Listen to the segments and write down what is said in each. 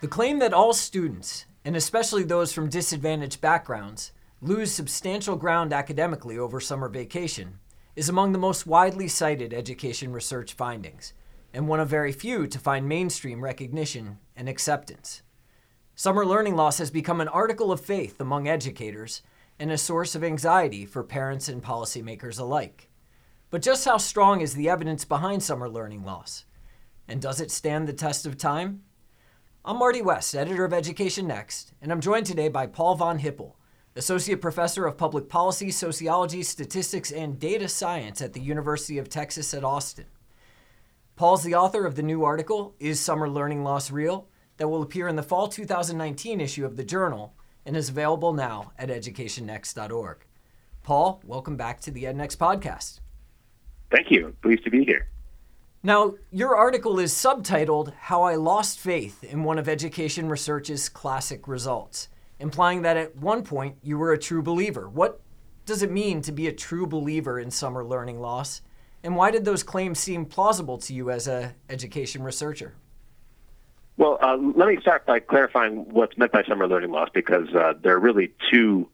The claim that all students, and especially those from disadvantaged backgrounds, lose substantial ground academically over summer vacation is among the most widely cited education research findings, and one of very few to find mainstream recognition and acceptance. Summer learning loss has become an article of faith among educators and a source of anxiety for parents and policymakers alike. But just how strong is the evidence behind summer learning loss? And does it stand the test of time? I'm Marty West, editor of Education Next, and I'm joined today by Paul von Hippel, Associate Professor of Public Policy, Sociology, Statistics, and Data Science at the University of Texas at Austin. Paul's the author of the new article, Is Summer Learning Loss Real? that will appear in the fall 2019 issue of the Journal and is available now at educationnext.org. Paul, welcome back to the EdNext podcast. Thank you. Pleased to be here. Now, your article is subtitled How I Lost Faith in One of Education Research's Classic Results, implying that at one point you were a true believer. What does it mean to be a true believer in summer learning loss? And why did those claims seem plausible to you as an education researcher? Well, uh, let me start by clarifying what's meant by summer learning loss because uh, there are really two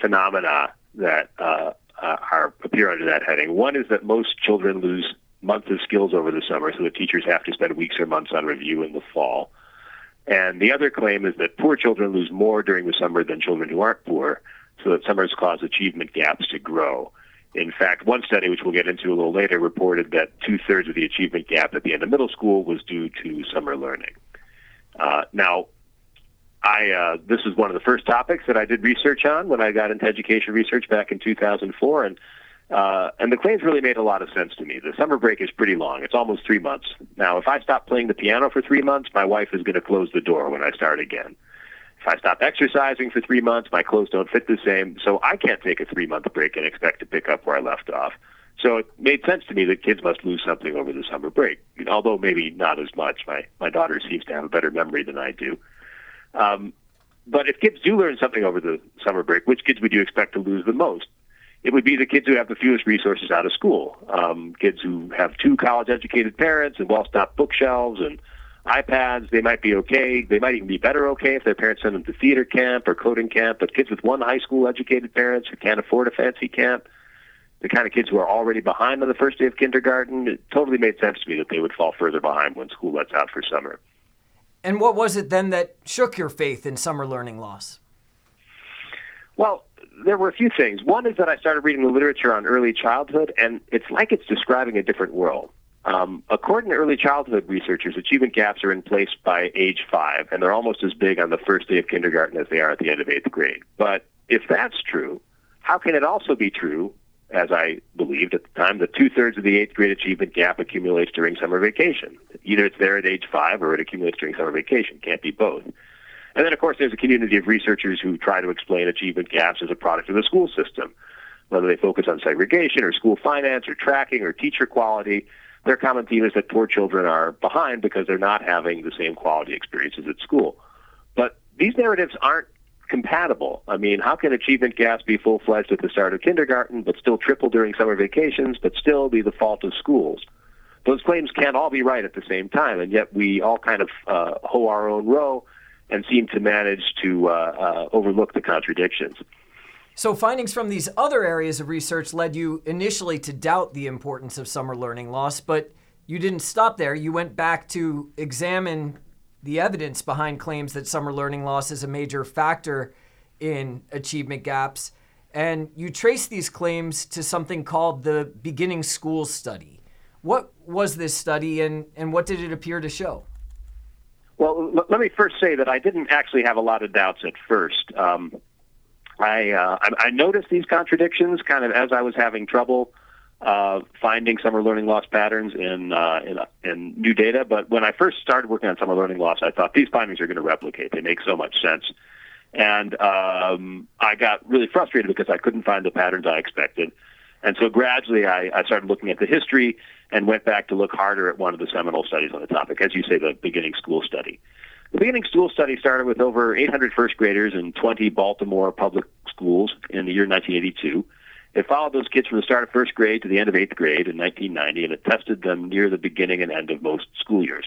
phenomena that uh, uh are appear under that heading. One is that most children lose months of skills over the summer, so the teachers have to spend weeks or months on review in the fall. And the other claim is that poor children lose more during the summer than children who aren't poor, so that summers cause achievement gaps to grow. In fact, one study, which we'll get into a little later, reported that two thirds of the achievement gap at the end of middle school was due to summer learning. Uh, now, I uh, this was one of the first topics that I did research on when I got into education research back in 2004, and uh, and the claims really made a lot of sense to me. The summer break is pretty long. It's almost three months. Now, if I stop playing the piano for three months, my wife is going to close the door when I start again. If I stop exercising for three months, my clothes don't fit the same. So I can't take a three month break and expect to pick up where I left off. So it made sense to me that kids must lose something over the summer break, although maybe not as much. My, my daughter seems to have a better memory than I do. Um, but if kids do learn something over the summer break, which kids would you expect to lose the most? It would be the kids who have the fewest resources out of school. Um, kids who have two college educated parents and well stocked bookshelves and iPads, they might be okay. They might even be better okay if their parents send them to theater camp or coding camp. But kids with one high school educated parents who can't afford a fancy camp, the kind of kids who are already behind on the first day of kindergarten, it totally made sense to me that they would fall further behind when school lets out for summer. And what was it then that shook your faith in summer learning loss? Well, there were a few things. One is that I started reading the literature on early childhood, and it's like it's describing a different world. Um, according to early childhood researchers, achievement gaps are in place by age five, and they're almost as big on the first day of kindergarten as they are at the end of eighth grade. But if that's true, how can it also be true, as I believed at the time, that two thirds of the eighth grade achievement gap accumulates during summer vacation? Either it's there at age five or it accumulates during summer vacation. Can't be both. And then, of course, there's a community of researchers who try to explain achievement gaps as a product of the school system. Whether they focus on segregation or school finance or tracking or teacher quality, their common theme is that poor children are behind because they're not having the same quality experiences at school. But these narratives aren't compatible. I mean, how can achievement gaps be full fledged at the start of kindergarten, but still triple during summer vacations, but still be the fault of schools? Those claims can't all be right at the same time, and yet we all kind of uh, hoe our own row and seem to manage to uh, uh, overlook the contradictions. So, findings from these other areas of research led you initially to doubt the importance of summer learning loss, but you didn't stop there. You went back to examine the evidence behind claims that summer learning loss is a major factor in achievement gaps. And you traced these claims to something called the Beginning School Study. What was this study and, and what did it appear to show? Well, let me first say that I didn't actually have a lot of doubts at first. Um, I, uh, I, I noticed these contradictions kind of as I was having trouble uh, finding summer learning loss patterns in, uh, in in new data. But when I first started working on summer learning loss, I thought these findings are going to replicate. They make so much sense, and um, I got really frustrated because I couldn't find the patterns I expected. And so gradually, I, I started looking at the history and went back to look harder at one of the seminal studies on the topic, as you say, the beginning school study. The beginning school study started with over 800 first graders in 20 Baltimore public schools in the year 1982. It followed those kids from the start of first grade to the end of eighth grade in 1990, and it tested them near the beginning and end of most school years.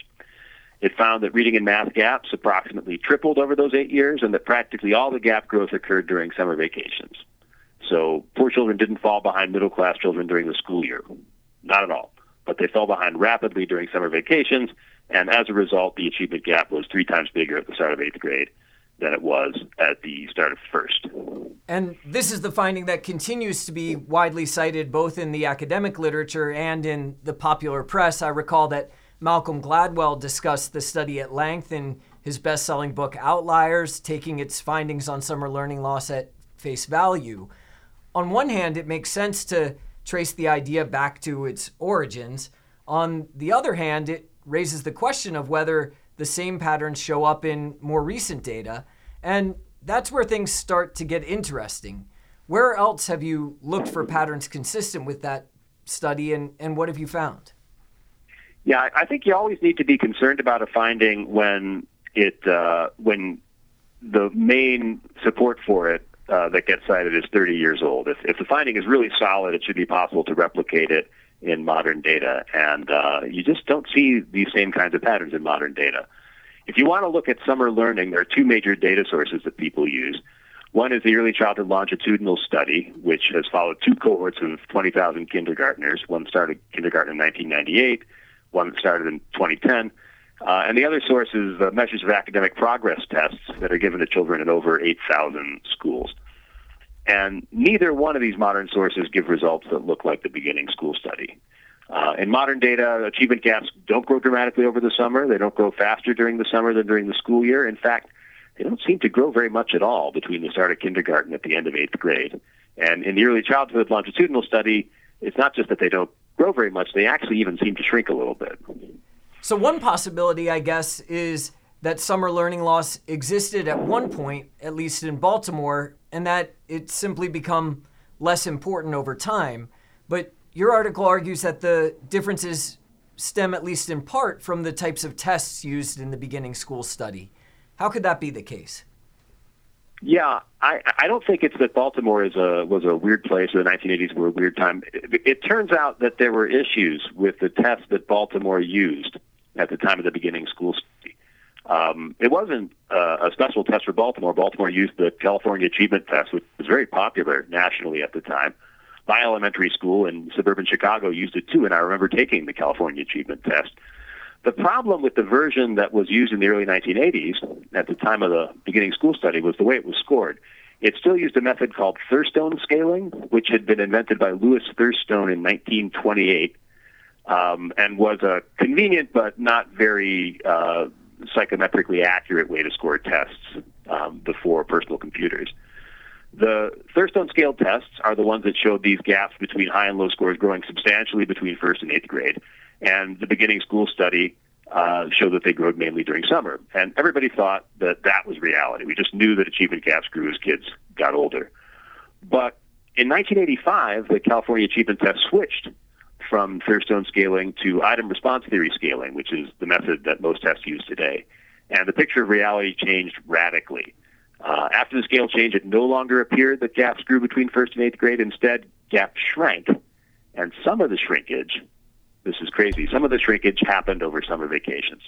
It found that reading and math gaps approximately tripled over those eight years and that practically all the gap growth occurred during summer vacations. So poor children didn't fall behind middle class children during the school year. Not at all. But they fell behind rapidly during summer vacations, and as a result, the achievement gap was three times bigger at the start of eighth grade than it was at the start of first. And this is the finding that continues to be widely cited both in the academic literature and in the popular press. I recall that Malcolm Gladwell discussed the study at length in his best selling book Outliers, taking its findings on summer learning loss at face value. On one hand, it makes sense to trace the idea back to its origins. On the other hand, it raises the question of whether the same patterns show up in more recent data. And that's where things start to get interesting. Where else have you looked for patterns consistent with that study, and, and what have you found? Yeah, I think you always need to be concerned about a finding when it uh, when the main support for it uh, that gets cited is 30 years old. If, if the finding is really solid, it should be possible to replicate it in modern data. And uh, you just don't see these same kinds of patterns in modern data. If you want to look at summer learning, there are two major data sources that people use. One is the Early Childhood Longitudinal Study, which has followed two cohorts of 20,000 kindergartners. One started kindergarten in 1998, one started in 2010. Uh, and the other source is uh, measures of academic progress tests that are given to children in over 8,000 schools. And neither one of these modern sources give results that look like the beginning school study. Uh, in modern data, achievement gaps don't grow dramatically over the summer. They don't grow faster during the summer than during the school year. In fact, they don't seem to grow very much at all between the start of kindergarten and the end of eighth grade. And in the early childhood longitudinal study, it's not just that they don't grow very much, they actually even seem to shrink a little bit. So, one possibility, I guess, is that summer learning loss existed at one point, at least in Baltimore, and that it's simply become less important over time. But your article argues that the differences stem, at least in part, from the types of tests used in the beginning school study. How could that be the case? Yeah, I, I don't think it's that Baltimore is a was a weird place or the 1980s were a weird time. It, it turns out that there were issues with the tests that Baltimore used at the time of the beginning school study. Um, it wasn't uh, a special test for Baltimore. Baltimore used the California Achievement Test, which was very popular nationally at the time. My elementary school in suburban Chicago used it too, and I remember taking the California Achievement Test. The problem with the version that was used in the early 1980s, at the time of the beginning school study, was the way it was scored. It still used a method called Thurstone scaling, which had been invented by Louis Thurstone in 1928 um, and was a convenient but not very uh, psychometrically accurate way to score tests um, before personal computers. The Thurstone scale tests are the ones that showed these gaps between high and low scores growing substantially between first and eighth grade. And the beginning school study uh, showed that they grew mainly during summer. And everybody thought that that was reality. We just knew that achievement gaps grew as kids got older. But in 1985, the California Achievement Test switched from Thurstone scaling to item response theory scaling, which is the method that most tests use today. And the picture of reality changed radically. Uh, after the scale change, it no longer appeared that gaps grew between first and eighth grade. Instead, gaps shrank. And some of the shrinkage, this is crazy, some of the shrinkage happened over summer vacations.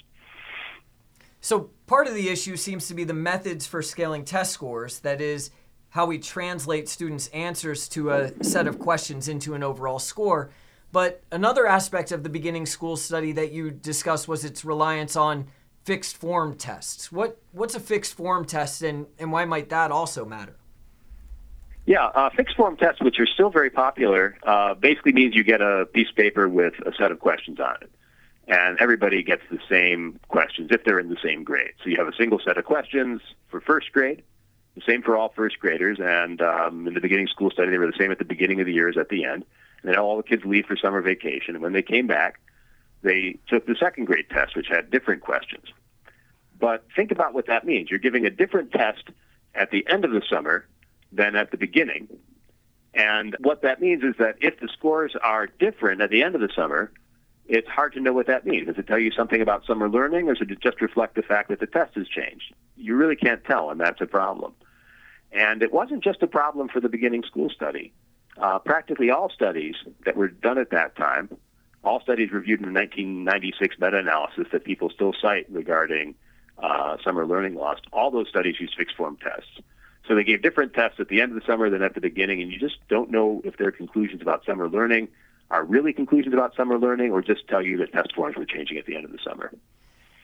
So, part of the issue seems to be the methods for scaling test scores. That is, how we translate students' answers to a set of questions into an overall score. But another aspect of the beginning school study that you discussed was its reliance on fixed form tests. What what's a fixed form test, and, and why might that also matter? Yeah, uh, fixed form tests, which are still very popular, uh, basically means you get a piece of paper with a set of questions on it. And everybody gets the same questions if they're in the same grade. So you have a single set of questions for first grade, the same for all first graders. And um, in the beginning school study, they were the same at the beginning of the year as at the end. And then all the kids leave for summer vacation. And when they came back, they took the second grade test, which had different questions. But think about what that means. You're giving a different test at the end of the summer than at the beginning. And what that means is that if the scores are different at the end of the summer, it's hard to know what that means. Does it tell you something about summer learning, or does it just reflect the fact that the test has changed? You really can't tell, and that's a problem. And it wasn't just a problem for the beginning school study. Uh, practically all studies that were done at that time all studies reviewed in the 1996 meta-analysis that people still cite regarding uh, summer learning loss, all those studies used fixed form tests. So they gave different tests at the end of the summer than at the beginning, and you just don't know if their conclusions about summer learning are really conclusions about summer learning or just tell you that test forms were changing at the end of the summer.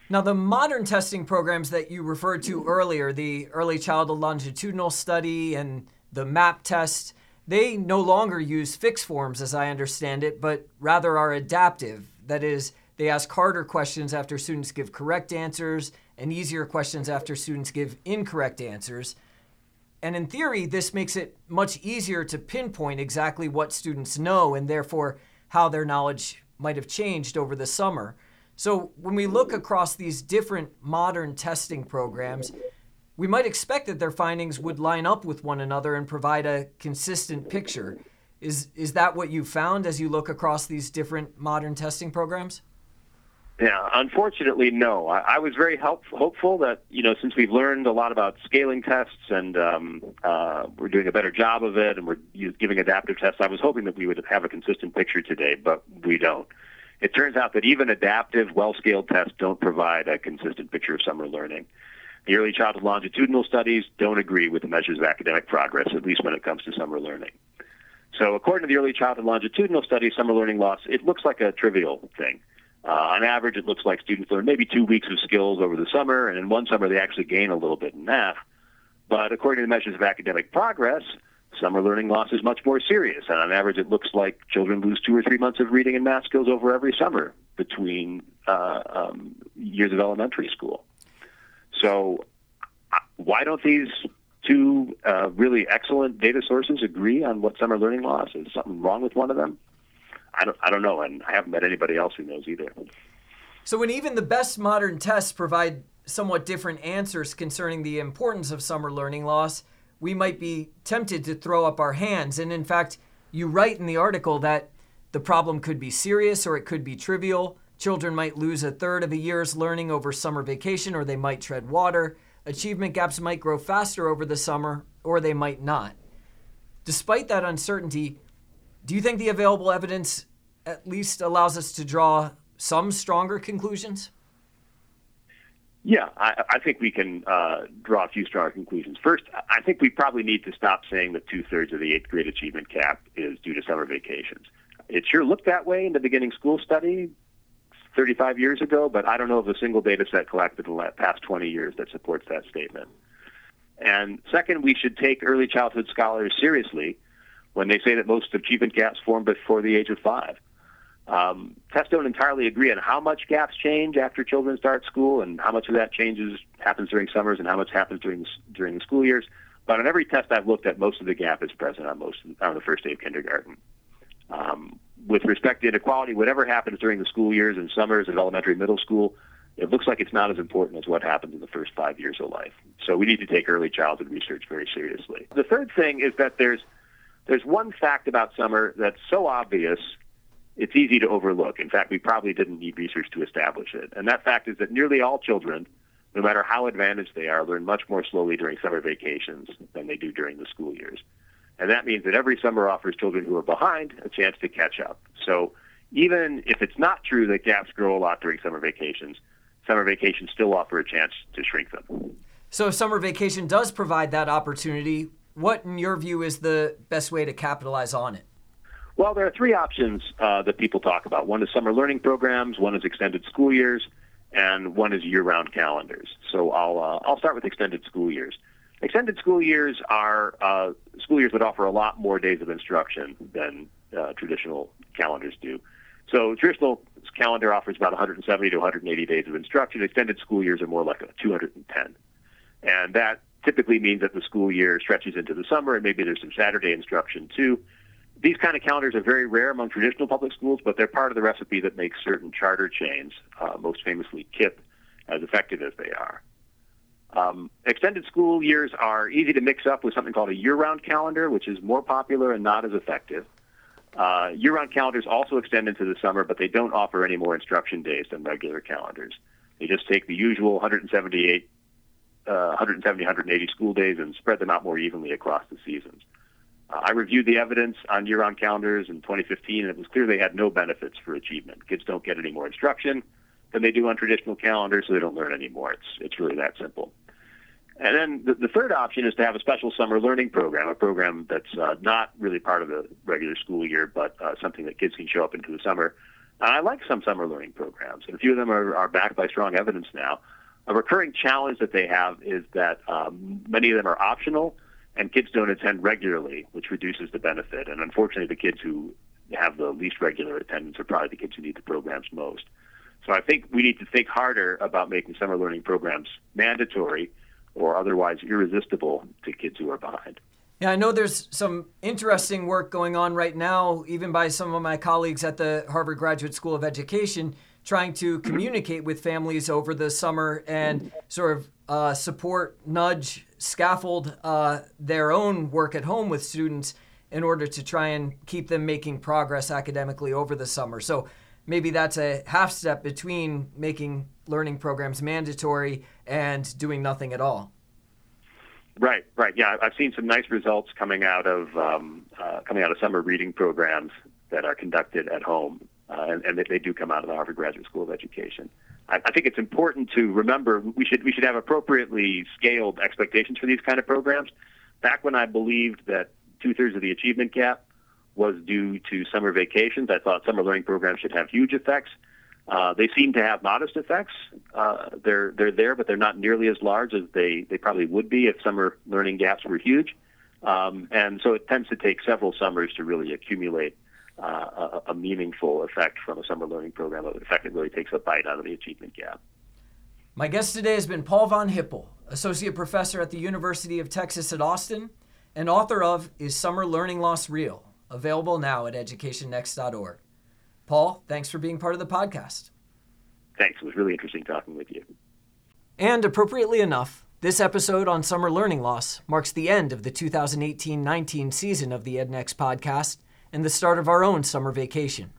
Now, the modern testing programs that you referred to earlier, the Early Childhood Longitudinal Study and the MAP test, they no longer use fixed forms, as I understand it, but rather are adaptive. That is, they ask harder questions after students give correct answers and easier questions after students give incorrect answers. And in theory, this makes it much easier to pinpoint exactly what students know and therefore how their knowledge might have changed over the summer. So, when we look across these different modern testing programs, we might expect that their findings would line up with one another and provide a consistent picture. Is, is that what you found as you look across these different modern testing programs? Yeah, unfortunately, no. I, I was very help, hopeful that you know since we've learned a lot about scaling tests and um, uh, we're doing a better job of it, and we're giving adaptive tests. I was hoping that we would have a consistent picture today, but we don't. It turns out that even adaptive, well-scaled tests don't provide a consistent picture of summer learning. The early childhood longitudinal studies don't agree with the measures of academic progress, at least when it comes to summer learning. So, according to the early childhood longitudinal study, summer learning loss, it looks like a trivial thing. Uh, on average, it looks like students learn maybe two weeks of skills over the summer, and in one summer they actually gain a little bit in math. But according to the measures of academic progress, summer learning loss is much more serious, and on average, it looks like children lose two or three months of reading and math skills over every summer between uh, um, years of elementary school. So, why don't these two uh, really excellent data sources agree on what summer learning loss is? Something wrong with one of them? I don't, I don't know, and I haven't met anybody else who knows either. So, when even the best modern tests provide somewhat different answers concerning the importance of summer learning loss, we might be tempted to throw up our hands. And in fact, you write in the article that the problem could be serious or it could be trivial. Children might lose a third of a year's learning over summer vacation, or they might tread water. Achievement gaps might grow faster over the summer, or they might not. Despite that uncertainty, do you think the available evidence at least allows us to draw some stronger conclusions? Yeah, I, I think we can uh, draw a few stronger conclusions. First, I think we probably need to stop saying that two thirds of the eighth grade achievement gap is due to summer vacations. It sure looked that way in the beginning school study 35 years ago, but I don't know of a single data set collected in the past 20 years that supports that statement. And second, we should take early childhood scholars seriously when they say that most achievement gaps form before the age of five. Um, tests don't entirely agree on how much gaps change after children start school and how much of that changes happens during summers and how much happens during during the school years. But on every test I've looked at, most of the gap is present on most on the first day of kindergarten. Um, with respect to inequality, whatever happens during the school years and summers of elementary middle school, it looks like it's not as important as what happens in the first five years of life. So we need to take early childhood research very seriously. The third thing is that there's there's one fact about summer that's so obvious, it's easy to overlook. In fact, we probably didn't need research to establish it. And that fact is that nearly all children, no matter how advantaged they are, learn much more slowly during summer vacations than they do during the school years. And that means that every summer offers children who are behind a chance to catch up. So even if it's not true that gaps grow a lot during summer vacations, summer vacations still offer a chance to shrink them. So if summer vacation does provide that opportunity, what, in your view, is the best way to capitalize on it? Well, there are three options uh, that people talk about. One is summer learning programs, one is extended school years, and one is year-round calendars. So I'll uh, I'll start with extended school years. Extended school years are uh, school years that offer a lot more days of instruction than uh, traditional calendars do. So traditional calendar offers about 170 to 180 days of instruction. Extended school years are more like 210, and that typically means that the school year stretches into the summer and maybe there's some Saturday instruction too. These kind of calendars are very rare among traditional public schools, but they're part of the recipe that makes certain charter chains, uh, most famously KIPP, as effective as they are. Um, extended school years are easy to mix up with something called a year-round calendar, which is more popular and not as effective. Uh, year-round calendars also extend into the summer, but they don't offer any more instruction days than regular calendars. They just take the usual 178 uh, 170, 180 school days and spread them out more evenly across the seasons. Uh, I reviewed the evidence on year-round calendars in 2015, and it was clear they had no benefits for achievement. Kids don't get any more instruction than they do on traditional calendars, so they don't learn anymore. It's it's really that simple. And then the, the third option is to have a special summer learning program, a program that's uh, not really part of the regular school year, but uh, something that kids can show up into the summer. And I like some summer learning programs, and a few of them are, are backed by strong evidence now. A recurring challenge that they have is that um, many of them are optional, and kids don't attend regularly, which reduces the benefit. And unfortunately, the kids who have the least regular attendance are probably the kids who need the programs most. So I think we need to think harder about making summer learning programs mandatory or otherwise irresistible to kids who are behind. Yeah, I know there's some interesting work going on right now, even by some of my colleagues at the Harvard Graduate School of Education, trying to communicate with families over the summer and sort of uh, support, nudge, scaffold uh, their own work at home with students in order to try and keep them making progress academically over the summer. So maybe that's a half step between making learning programs mandatory and doing nothing at all. Right, right. Yeah, I've seen some nice results coming out of um, uh, coming out of summer reading programs that are conducted at home, uh, and, and they do come out of the Harvard Graduate School of Education. I, I think it's important to remember we should we should have appropriately scaled expectations for these kind of programs. Back when I believed that two thirds of the achievement gap was due to summer vacations, I thought summer learning programs should have huge effects. Uh, they seem to have modest effects. Uh, they're they're there, but they're not nearly as large as they, they probably would be if summer learning gaps were huge. Um, and so it tends to take several summers to really accumulate uh, a, a, meaningful effect from a summer learning program. An effect that really takes a bite out of the achievement gap. My guest today has been Paul von Hippel, associate professor at the University of Texas at Austin, and author of Is Summer Learning Loss Real? Available now at educationnext.org. Paul, thanks for being part of the podcast. Thanks. It was really interesting talking with you. And appropriately enough, this episode on summer learning loss marks the end of the 2018 19 season of the EdNext podcast and the start of our own summer vacation.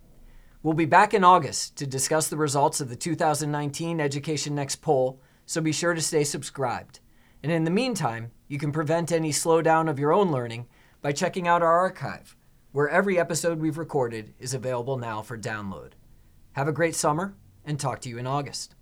We'll be back in August to discuss the results of the 2019 Education Next poll, so be sure to stay subscribed. And in the meantime, you can prevent any slowdown of your own learning by checking out our archive where every episode we've recorded is available now for download. Have a great summer and talk to you in August.